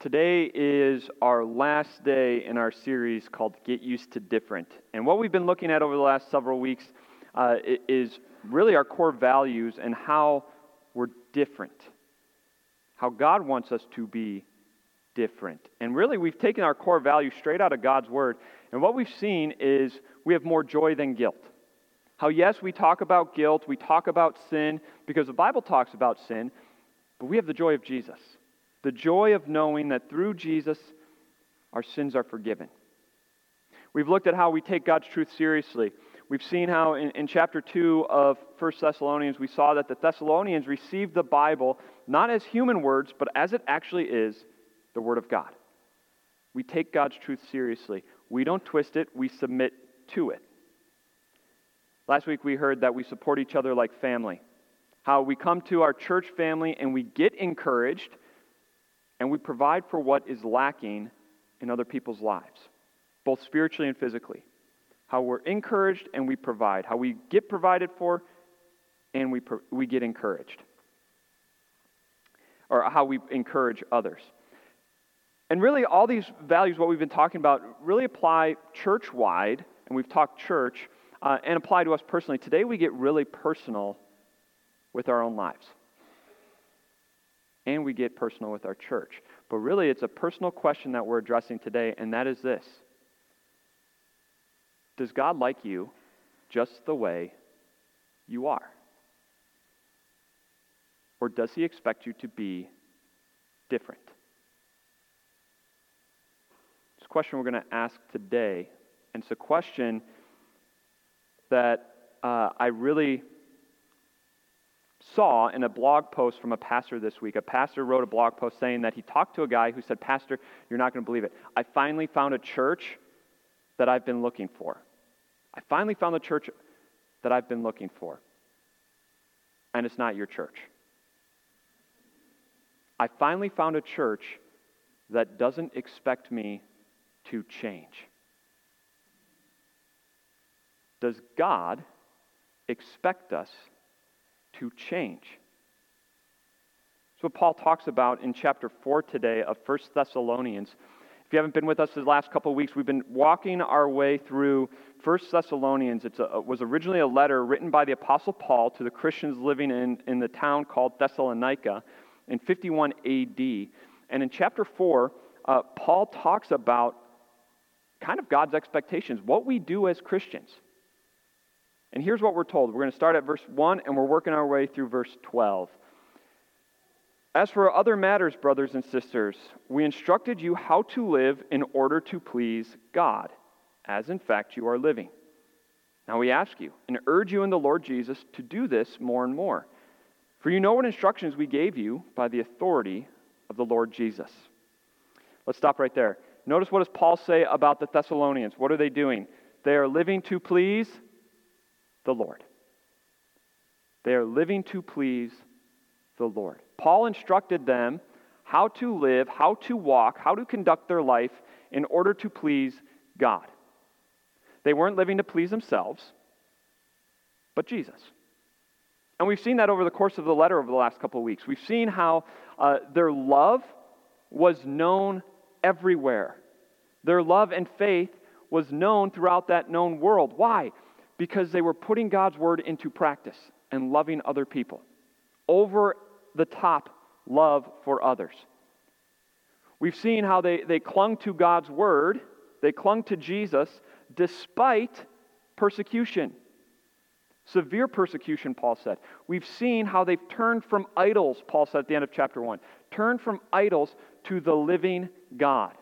Today is our last day in our series called Get Used to Different. And what we've been looking at over the last several weeks uh, is really our core values and how we're different, how God wants us to be different. And really, we've taken our core values straight out of God's Word. And what we've seen is we have more joy than guilt. How, yes, we talk about guilt, we talk about sin, because the Bible talks about sin, but we have the joy of Jesus the joy of knowing that through Jesus, our sins are forgiven. We've looked at how we take God's truth seriously. We've seen how in, in, chapter 2 of 1 Thessalonians, we saw that the Thessalonians received the Bible not as human words, but as it actually is the Word of God. We take God's truth seriously. We don't twist it, we submit to it. Last week we heard that we support each other like family. How we come to our church family and we get encouraged and we provide for what is lacking in other people's lives, both spiritually and physically. How we're encouraged and we provide, how we get provided for and we, we get encouraged, or how we encourage others. And really, all these values, what we've been talking about, really apply church wide, and we've talked church, uh, and apply to us personally. Today, we get really personal with our own lives and we get personal with our church. But really, it's a personal question that we're addressing today, and that is this Does God like you just the way you are? Or does He expect you to be different? It's a question we're going to ask today, and it's a question that uh, I really saw in a blog post from a pastor this week. A pastor wrote a blog post saying that he talked to a guy who said, Pastor, you're not going to believe it. I finally found a church that I've been looking for. I finally found the church that I've been looking for. And it's not your church. I finally found a church that doesn't expect me to change. Does God expect us to change. That's what Paul talks about in chapter 4 today of 1 Thessalonians. If you haven't been with us the last couple of weeks, we've been walking our way through 1 Thessalonians. It was originally a letter written by the Apostle Paul to the Christians living in, in the town called Thessalonica in 51 AD. And in chapter 4, uh, Paul talks about kind of God's expectations, what we do as Christians. And here's what we're told. We're going to start at verse 1 and we're working our way through verse 12. As for other matters, brothers and sisters, we instructed you how to live in order to please God, as in fact you are living. Now we ask you and urge you in the Lord Jesus to do this more and more. For you know what instructions we gave you by the authority of the Lord Jesus. Let's stop right there. Notice what does Paul say about the Thessalonians? What are they doing? They are living to please the Lord. They are living to please the Lord. Paul instructed them how to live, how to walk, how to conduct their life in order to please God. They weren't living to please themselves, but Jesus. And we've seen that over the course of the letter over the last couple of weeks. We've seen how uh, their love was known everywhere. Their love and faith was known throughout that known world. Why? Because they were putting God's word into practice and loving other people. Over the top love for others. We've seen how they, they clung to God's word, they clung to Jesus despite persecution. Severe persecution, Paul said. We've seen how they've turned from idols, Paul said at the end of chapter 1, turned from idols to the living God.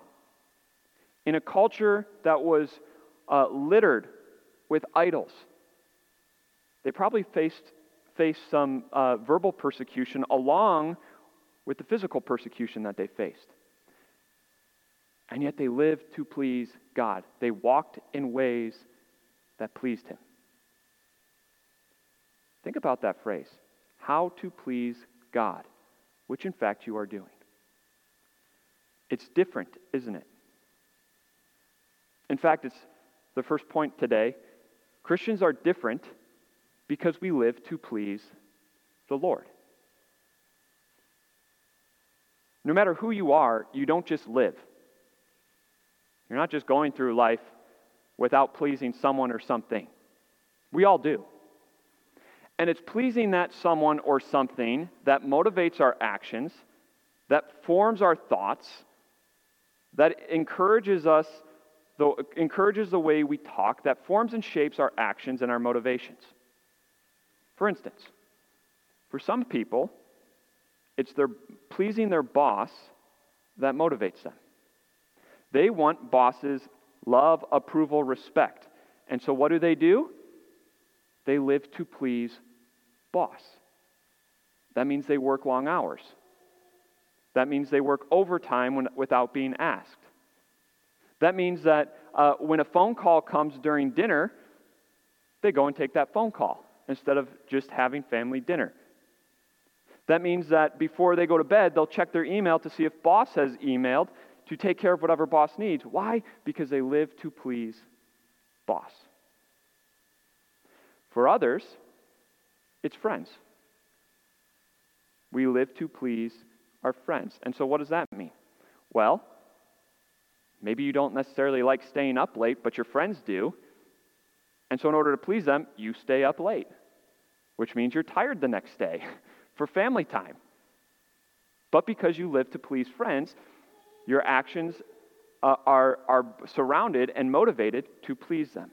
In a culture that was uh, littered with idols. They probably faced, faced some uh, verbal persecution along with the physical persecution that they faced. And yet they lived to please God. They walked in ways that pleased Him. Think about that phrase how to please God, which in fact you are doing. It's different, isn't it? In fact, it's the first point today Christians are different because we live to please the Lord. no matter who you are, you don't just live. You're not just going through life without pleasing someone or something. We all do. And it's pleasing that someone or something that motivates our actions, that forms our thoughts, that encourages us, the, encourages the way we talk, that forms and shapes our actions and our motivations. For instance, for some people, it's their pleasing their boss that motivates them. They want bosses' love, approval, respect. And so what do they do? They live to please boss. That means they work long hours. That means they work overtime when, without being asked. That means that uh, when a phone call comes during dinner, they go and take that phone call instead of just having family dinner. That means that before they go to bed, they'll check their email to see if boss has emailed to take care of whatever boss needs. Why? Because they live to please boss. For others, it's friends. We live to please our friends. And so, what does that mean? Well, maybe you don't necessarily like staying up late, but your friends do. And so, in order to please them, you stay up late, which means you're tired the next day for family time. But because you live to please friends, your actions uh, are, are surrounded and motivated to please them.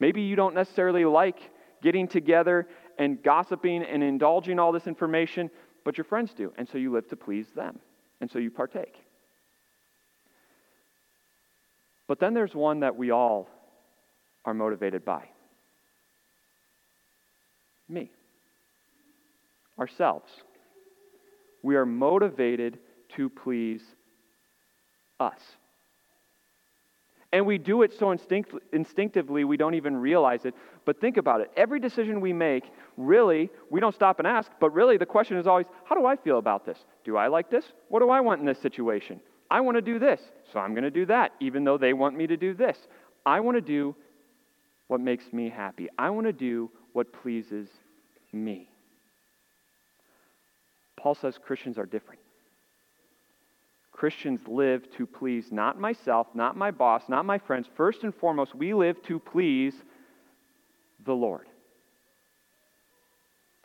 Maybe you don't necessarily like getting together and gossiping and indulging all this information, but your friends do. And so you live to please them. And so you partake. But then there's one that we all are motivated by me, ourselves. We are motivated to please us. And we do it so instinct, instinctively we don't even realize it. But think about it. Every decision we make, really, we don't stop and ask, but really the question is always, how do I feel about this? Do I like this? What do I want in this situation? I want to do this, so I'm going to do that, even though they want me to do this. I want to do what makes me happy. I want to do what pleases me. Paul says Christians are different. Christians live to please not myself, not my boss, not my friends. First and foremost, we live to please the Lord.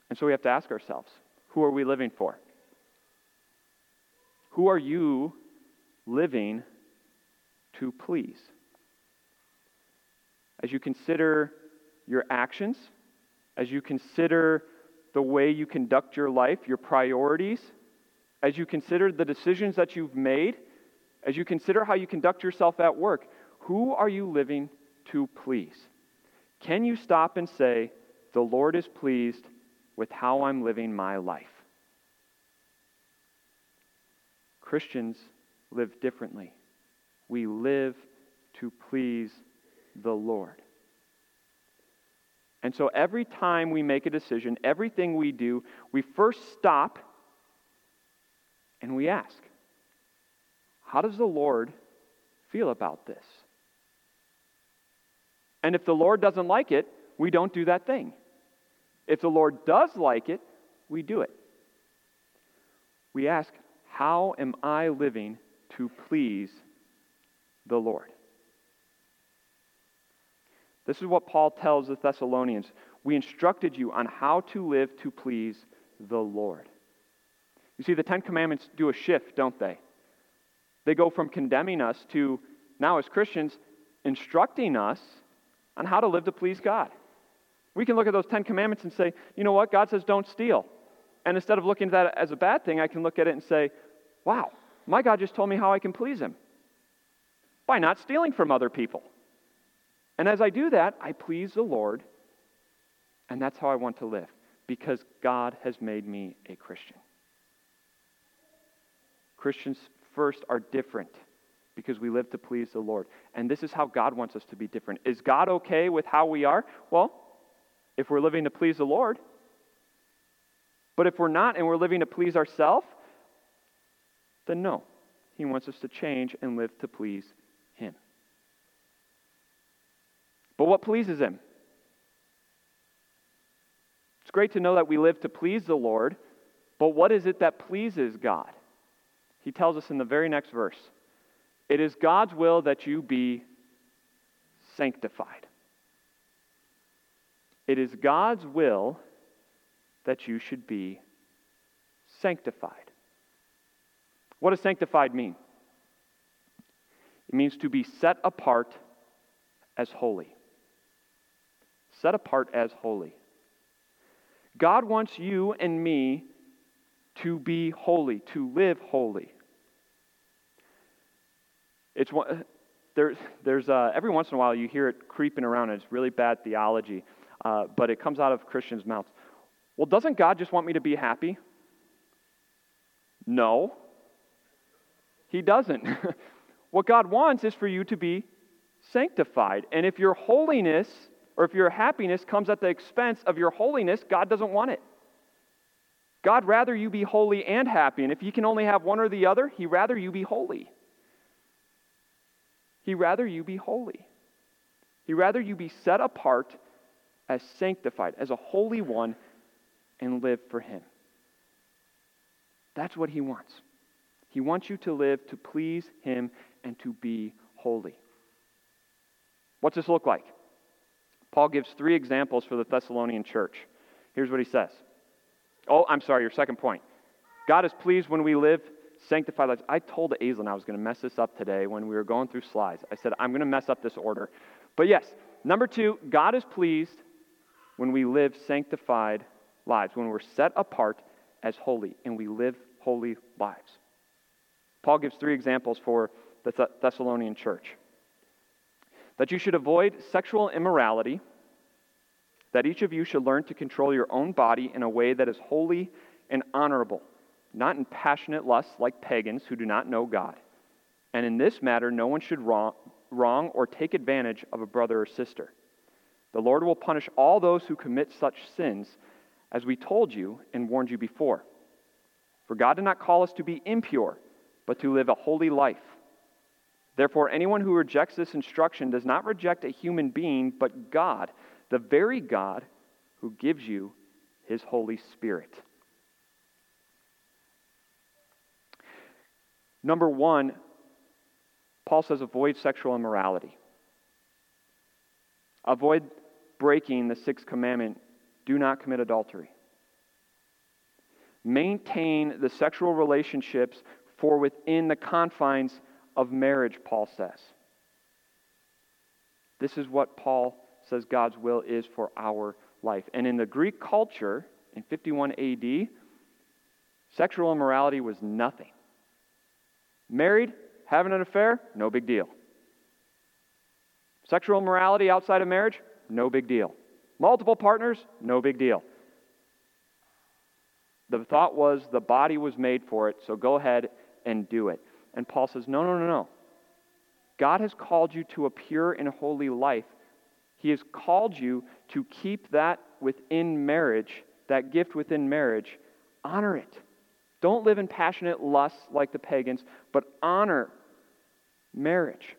And so we have to ask ourselves who are we living for? Who are you living to please? As you consider your actions, as you consider the way you conduct your life, your priorities, as you consider the decisions that you've made, as you consider how you conduct yourself at work, who are you living to please? Can you stop and say, The Lord is pleased with how I'm living my life? Christians live differently. We live to please the Lord. And so every time we make a decision, everything we do, we first stop and we ask, how does the Lord feel about this? And if the Lord doesn't like it, we don't do that thing. If the Lord does like it, we do it. We ask, how am I living to please the Lord? This is what Paul tells the Thessalonians. We instructed you on how to live to please the Lord. You see, the Ten Commandments do a shift, don't they? They go from condemning us to now, as Christians, instructing us on how to live to please God. We can look at those Ten Commandments and say, you know what? God says don't steal. And instead of looking at that as a bad thing, I can look at it and say, wow, my God just told me how I can please Him by not stealing from other people. And as I do that, I please the Lord, and that's how I want to live because God has made me a Christian. Christians first are different because we live to please the Lord. And this is how God wants us to be different. Is God okay with how we are? Well, if we're living to please the Lord. But if we're not and we're living to please ourselves, then no. He wants us to change and live to please Him. But what pleases Him? It's great to know that we live to please the Lord, But what is it that pleases God? He tells us in the very next verse it is God's will that you be sanctified. It is God's will that you should be sanctified. What does sanctified mean? It means to be set apart as holy. Set apart as holy. God wants you and me to be holy, to live holy. It's one, there's, there's uh, every once in a while you hear it creeping around, and it's really bad theology, uh, but it comes out of Christians' mouths. Well, doesn't God just want me to be happy? No, He doesn't. what God wants is for you to be sanctified. And if your holiness or if your happiness comes at the expense of your holiness, God doesn't want it. God rather you be holy and happy. And if you can only have one or the other, He rather you be holy. He rather you be holy. He rather you be set apart as sanctified, as a holy one, and live for Him. That's what He wants. He wants you to live to please Him and to be holy. What's this look like? Paul gives three examples for the Thessalonian church. Here's what he says. Oh, I'm sorry, your second point. God is pleased when we live sanctified lives. I told Aislinn I was going to mess this up today when we were going through slides. I said, I'm going to mess up this order. But yes, number two, God is pleased when we live sanctified lives, when we're set apart as holy and we live holy lives. Paul gives three examples for the Thessalonian church that you should avoid sexual immorality, that each of you should learn to control your own body in a way that is holy and honorable not in passionate lusts like pagans who do not know God. And in this matter, no one should wrong, wrong or take advantage of a brother or sister. The Lord will punish all those who commit such sins, as we told you and warned you before. For God did not call us to be impure, but to live a holy life. Therefore, anyone who rejects this instruction does not reject a human being, but God, the very God who gives you his Holy Spirit. Number one, Paul says avoid sexual immorality. Avoid breaking the sixth commandment do not commit adultery. Maintain the sexual relationships for within the confines of marriage, Paul says. This is what Paul says God's will is for our life. And in the Greek culture, in 51 AD, sexual immorality was nothing. Married, having an affair, no big deal. Sexual morality outside of marriage, no big deal. Multiple partners, no big deal. The thought was the body was made for it, so go ahead and do it. And Paul says, no, no, no, no. God has called you to a pure and holy life. He has called you to keep that within marriage, that gift within marriage. Honor it. Don't live in passionate lust like the pagans, but honor marriage.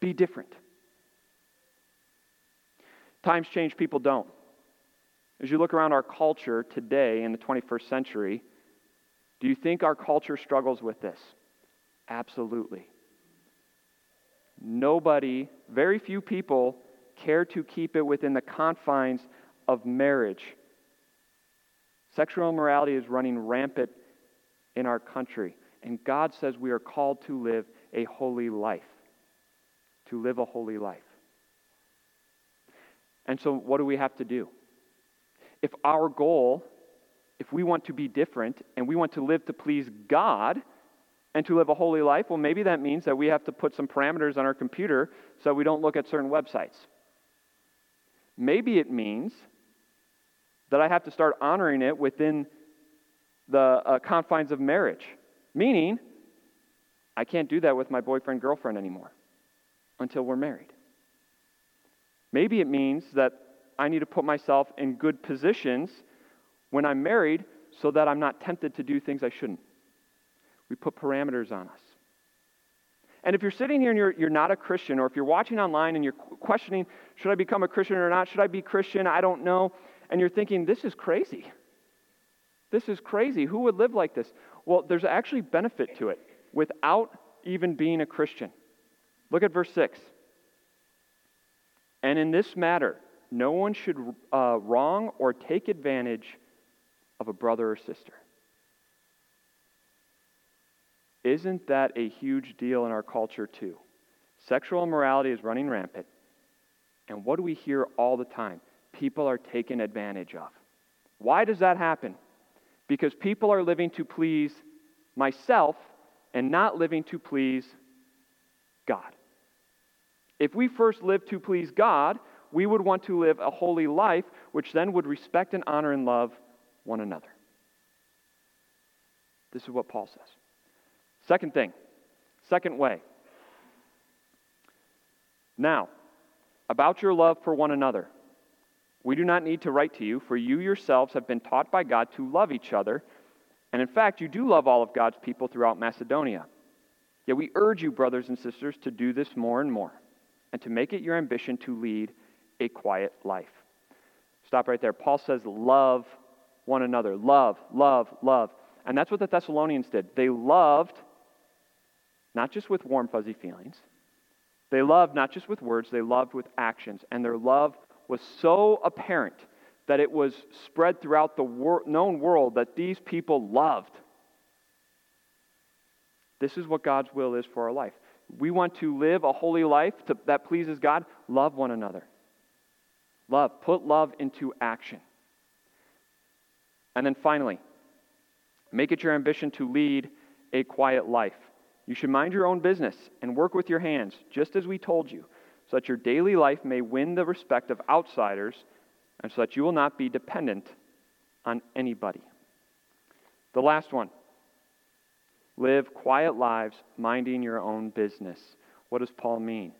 Be different. Times change, people don't. As you look around our culture today in the 21st century, do you think our culture struggles with this? Absolutely. Nobody, very few people, care to keep it within the confines of marriage Sexual immorality is running rampant in our country. And God says we are called to live a holy life. To live a holy life. And so, what do we have to do? If our goal, if we want to be different and we want to live to please God and to live a holy life, well, maybe that means that we have to put some parameters on our computer so we don't look at certain websites. Maybe it means that I have to start honoring it within the uh, confines of marriage. Meaning, I can't do that with my boyfriend, girlfriend anymore until we're married. Maybe it means that I need to put myself in good positions when I'm married so that I'm not tempted to do things I shouldn't. We put parameters on us. And if you're sitting here and you're, you're not a Christian, or if you're watching online and you're questioning, should I become a Christian or not? Should I be Christian? I don't know and you're thinking, this is crazy. This is crazy. Who would live like this? Well, there's actually benefit to it without even being a Christian. Look at verse 6. And in this matter, no one should uh, wrong or take advantage of a brother or sister. Isn't that a huge deal in our culture, too? Sexual immorality is running rampant. And what do we hear all the time? People are taken advantage of. Why does that happen? Because people are living to please myself and not living to please God. If we first live to please God, we would want to live a holy life, which then would respect and honor and love one another. This is what Paul says. Second thing, second way. Now, about your love for one another. We do not need to write to you, for you yourselves have been taught by God to love each other. And in fact, you do love all of God's people throughout Macedonia. Yet we urge you, brothers and sisters, to do this more and more, and to make it your ambition to lead a quiet life. Stop right there. Paul says, Love one another. Love, love, love. And that's what the Thessalonians did. They loved not just with warm, fuzzy feelings, they loved not just with words, they loved with actions. And their love was so apparent that it was spread throughout the wor- known world that these people loved. This is what God's will is for our life. We want to live a holy life to, that pleases God. Love one another. Love. Put love into action. And then finally, make it your ambition to lead a quiet life. You should mind your own business and work with your hands, just as we told you, so that your daily life may win the respect of outsiders and so that you will not be dependent on anybody. The last one live quiet lives, minding your own business. What does Paul mean?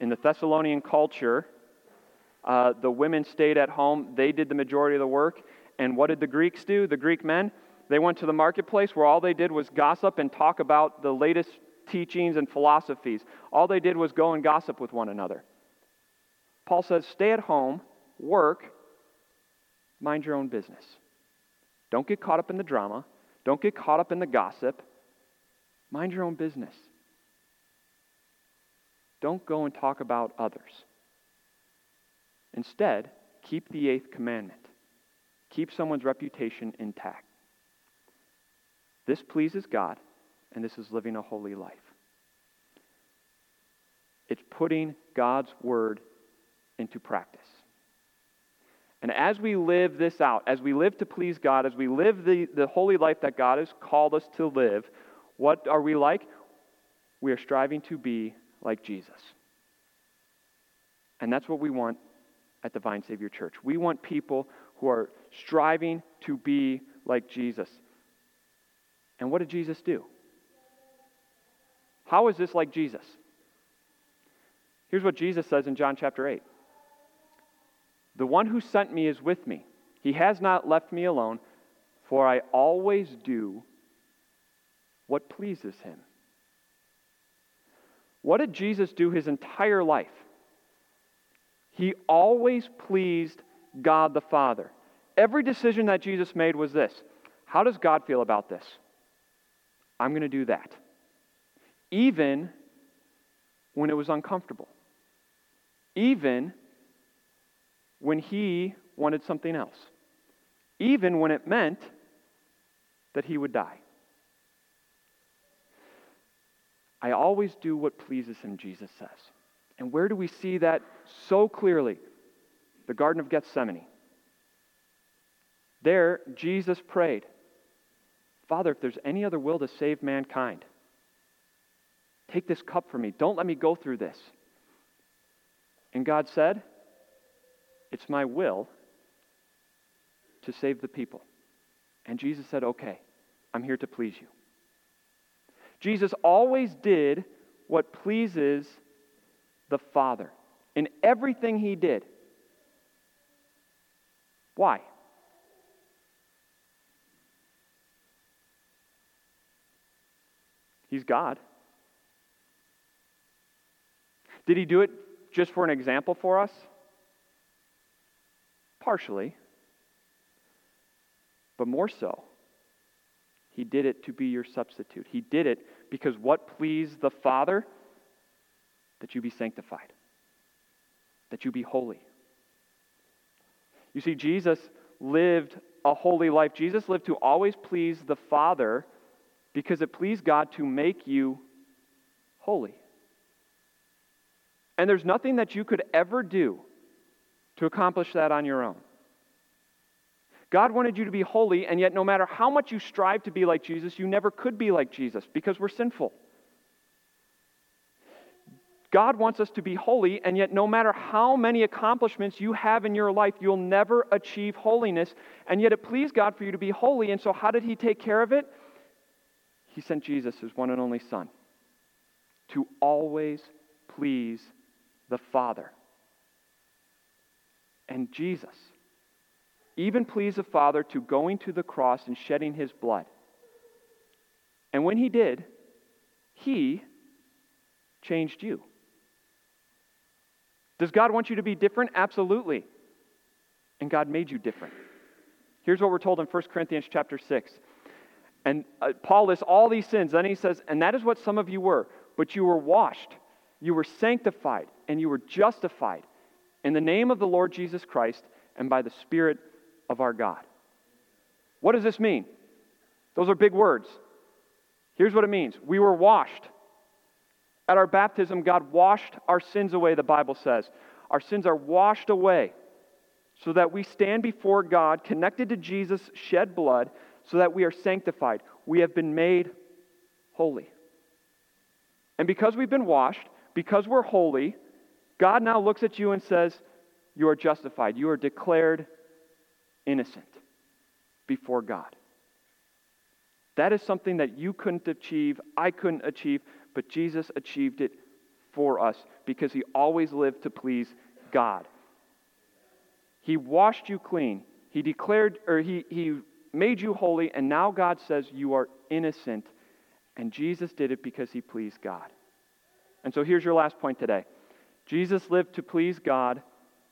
In the Thessalonian culture, uh, the women stayed at home, they did the majority of the work. And what did the Greeks do? The Greek men? They went to the marketplace where all they did was gossip and talk about the latest teachings and philosophies. All they did was go and gossip with one another. Paul says, stay at home, work, mind your own business. Don't get caught up in the drama. Don't get caught up in the gossip. Mind your own business. Don't go and talk about others. Instead, keep the eighth commandment. Keep someone's reputation intact. This pleases God, and this is living a holy life. It's putting God's word into practice. And as we live this out, as we live to please God, as we live the, the holy life that God has called us to live, what are we like? We are striving to be like Jesus. And that's what we want at Divine Savior Church. We want people who are striving to be like Jesus. And what did Jesus do? How is this like Jesus? Here's what Jesus says in John chapter 8 The one who sent me is with me. He has not left me alone, for I always do what pleases him. What did Jesus do his entire life? He always pleased God the Father. Every decision that Jesus made was this How does God feel about this? I'm going to do that. Even when it was uncomfortable. Even when he wanted something else. Even when it meant that he would die. I always do what pleases him, Jesus says. And where do we see that so clearly? The Garden of Gethsemane. There, Jesus prayed, Father, if there's any other will to save mankind, take this cup from me. Don't let me go through this. And God said, It's my will to save the people. And Jesus said, Okay, I'm here to please you. Jesus always did what pleases the Father in everything he did. Why? He's God. Did he do it just for an example for us? Partially. But more so, he did it to be your substitute. He did it because what pleased the Father? That you be sanctified, that you be holy. You see, Jesus lived a holy life. Jesus lived to always please the Father because it pleased God to make you holy. And there's nothing that you could ever do to accomplish that on your own. God wanted you to be holy, and yet no matter how much you strive to be like Jesus, you never could be like Jesus because we're sinful. God wants us to be holy, and yet no matter how many accomplishments you have in your life, you'll never achieve holiness. And yet it pleased God for you to be holy. And so, how did He take care of it? He sent Jesus, His one and only Son, to always please the Father. And Jesus even pleased the Father to going to the cross and shedding His blood. And when He did, He changed you. Does God want you to be different? Absolutely. And God made you different. Here's what we're told in 1 Corinthians chapter 6. And uh, Paul lists all these sins. Then he says, And that is what some of you were, but you were washed, you were sanctified, and you were justified in the name of the Lord Jesus Christ and by the Spirit of our God. What does this mean? Those are big words. Here's what it means we were washed. At our baptism, God washed our sins away, the Bible says. Our sins are washed away so that we stand before God connected to Jesus' shed blood so that we are sanctified. We have been made holy. And because we've been washed, because we're holy, God now looks at you and says, You are justified. You are declared innocent before God. That is something that you couldn't achieve, I couldn't achieve, but Jesus achieved it for us because he always lived to please God. He washed you clean. He declared, or he, he made you holy, and now God says you are innocent. And Jesus did it because he pleased God. And so here's your last point today Jesus lived to please God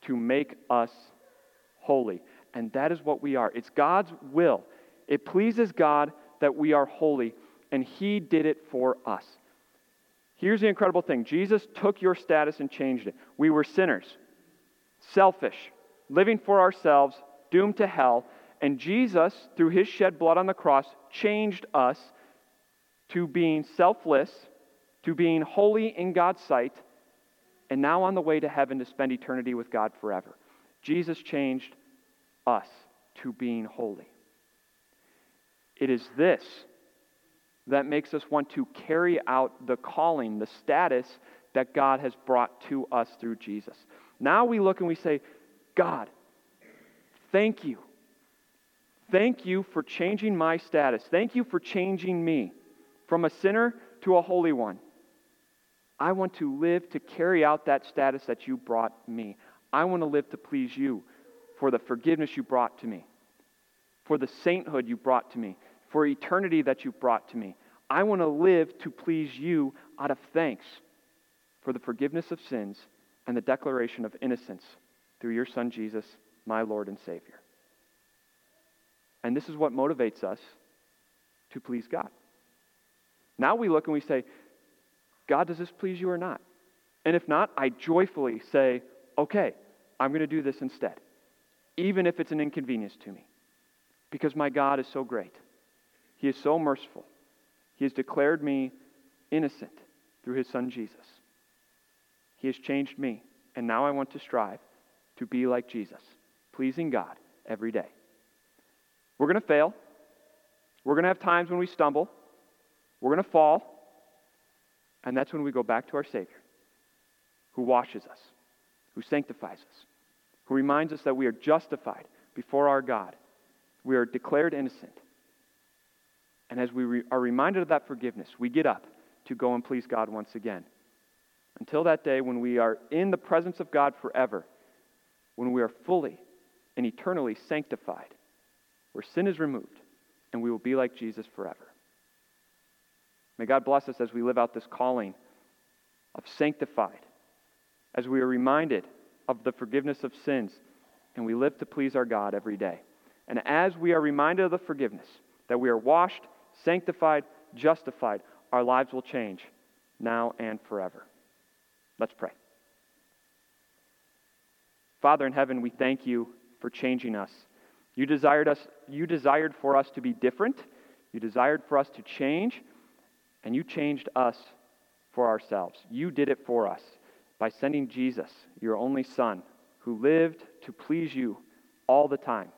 to make us holy. And that is what we are. It's God's will. It pleases God that we are holy, and He did it for us. Here's the incredible thing Jesus took your status and changed it. We were sinners, selfish, living for ourselves, doomed to hell. And Jesus, through his shed blood on the cross, changed us to being selfless, to being holy in God's sight, and now on the way to heaven to spend eternity with God forever. Jesus changed us to being holy. It is this that makes us want to carry out the calling, the status that God has brought to us through Jesus. Now we look and we say, God, thank you. Thank you for changing my status. Thank you for changing me from a sinner to a holy one. I want to live to carry out that status that you brought me. I want to live to please you for the forgiveness you brought to me, for the sainthood you brought to me, for eternity that you've brought to me. I want to live to please you out of thanks for the forgiveness of sins and the declaration of innocence through your Son Jesus, my Lord and Savior. And this is what motivates us to please God. Now we look and we say, God, does this please you or not? And if not, I joyfully say, okay, I'm going to do this instead, even if it's an inconvenience to me, because my God is so great. He is so merciful. He has declared me innocent through his son Jesus. He has changed me, and now I want to strive to be like Jesus, pleasing God every day. We're going to fail. We're going to have times when we stumble. We're going to fall. And that's when we go back to our Savior, who washes us, who sanctifies us, who reminds us that we are justified before our God. We are declared innocent. And as we re- are reminded of that forgiveness, we get up to go and please God once again. Until that day when we are in the presence of God forever, when we are fully and eternally sanctified, where sin is removed, and we will be like Jesus forever. May God bless us as we live out this calling of sanctified, as we are reminded of the forgiveness of sins, and we live to please our God every day. And as we are reminded of the forgiveness, that we are washed, sanctified, justified, our lives will change now and forever. Let's pray. Father in heaven, we thank you for changing us. You desired us you desired for us to be different. You desired for us to change, and you changed us for ourselves. You did it for us by sending Jesus, your only son, who lived to please you all the time.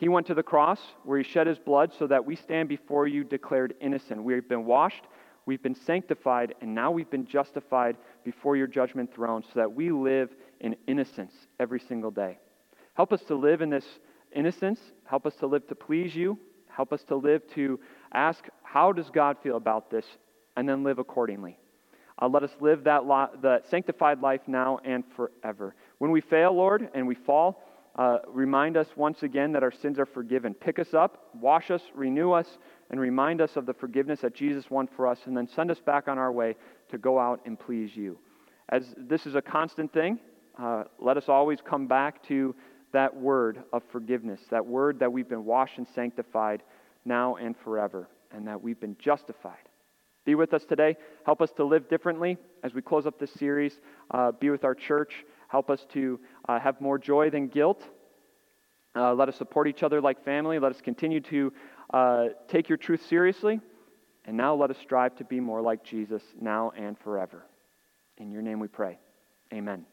He went to the cross where he shed his blood so that we stand before you declared innocent. We've been washed, we've been sanctified, and now we've been justified before your judgment throne so that we live in innocence every single day. Help us to live in this innocence. Help us to live to please you. Help us to live to ask, how does God feel about this? And then live accordingly. Uh, let us live that, lo- that sanctified life now and forever. When we fail, Lord, and we fall, uh, remind us once again that our sins are forgiven. Pick us up, wash us, renew us, and remind us of the forgiveness that Jesus won for us, and then send us back on our way to go out and please you. As this is a constant thing, uh, let us always come back to that word of forgiveness, that word that we've been washed and sanctified now and forever, and that we've been justified. Be with us today. Help us to live differently as we close up this series. Uh, be with our church. Help us to uh, have more joy than guilt. Uh, let us support each other like family. Let us continue to uh, take your truth seriously. And now let us strive to be more like Jesus now and forever. In your name we pray. Amen.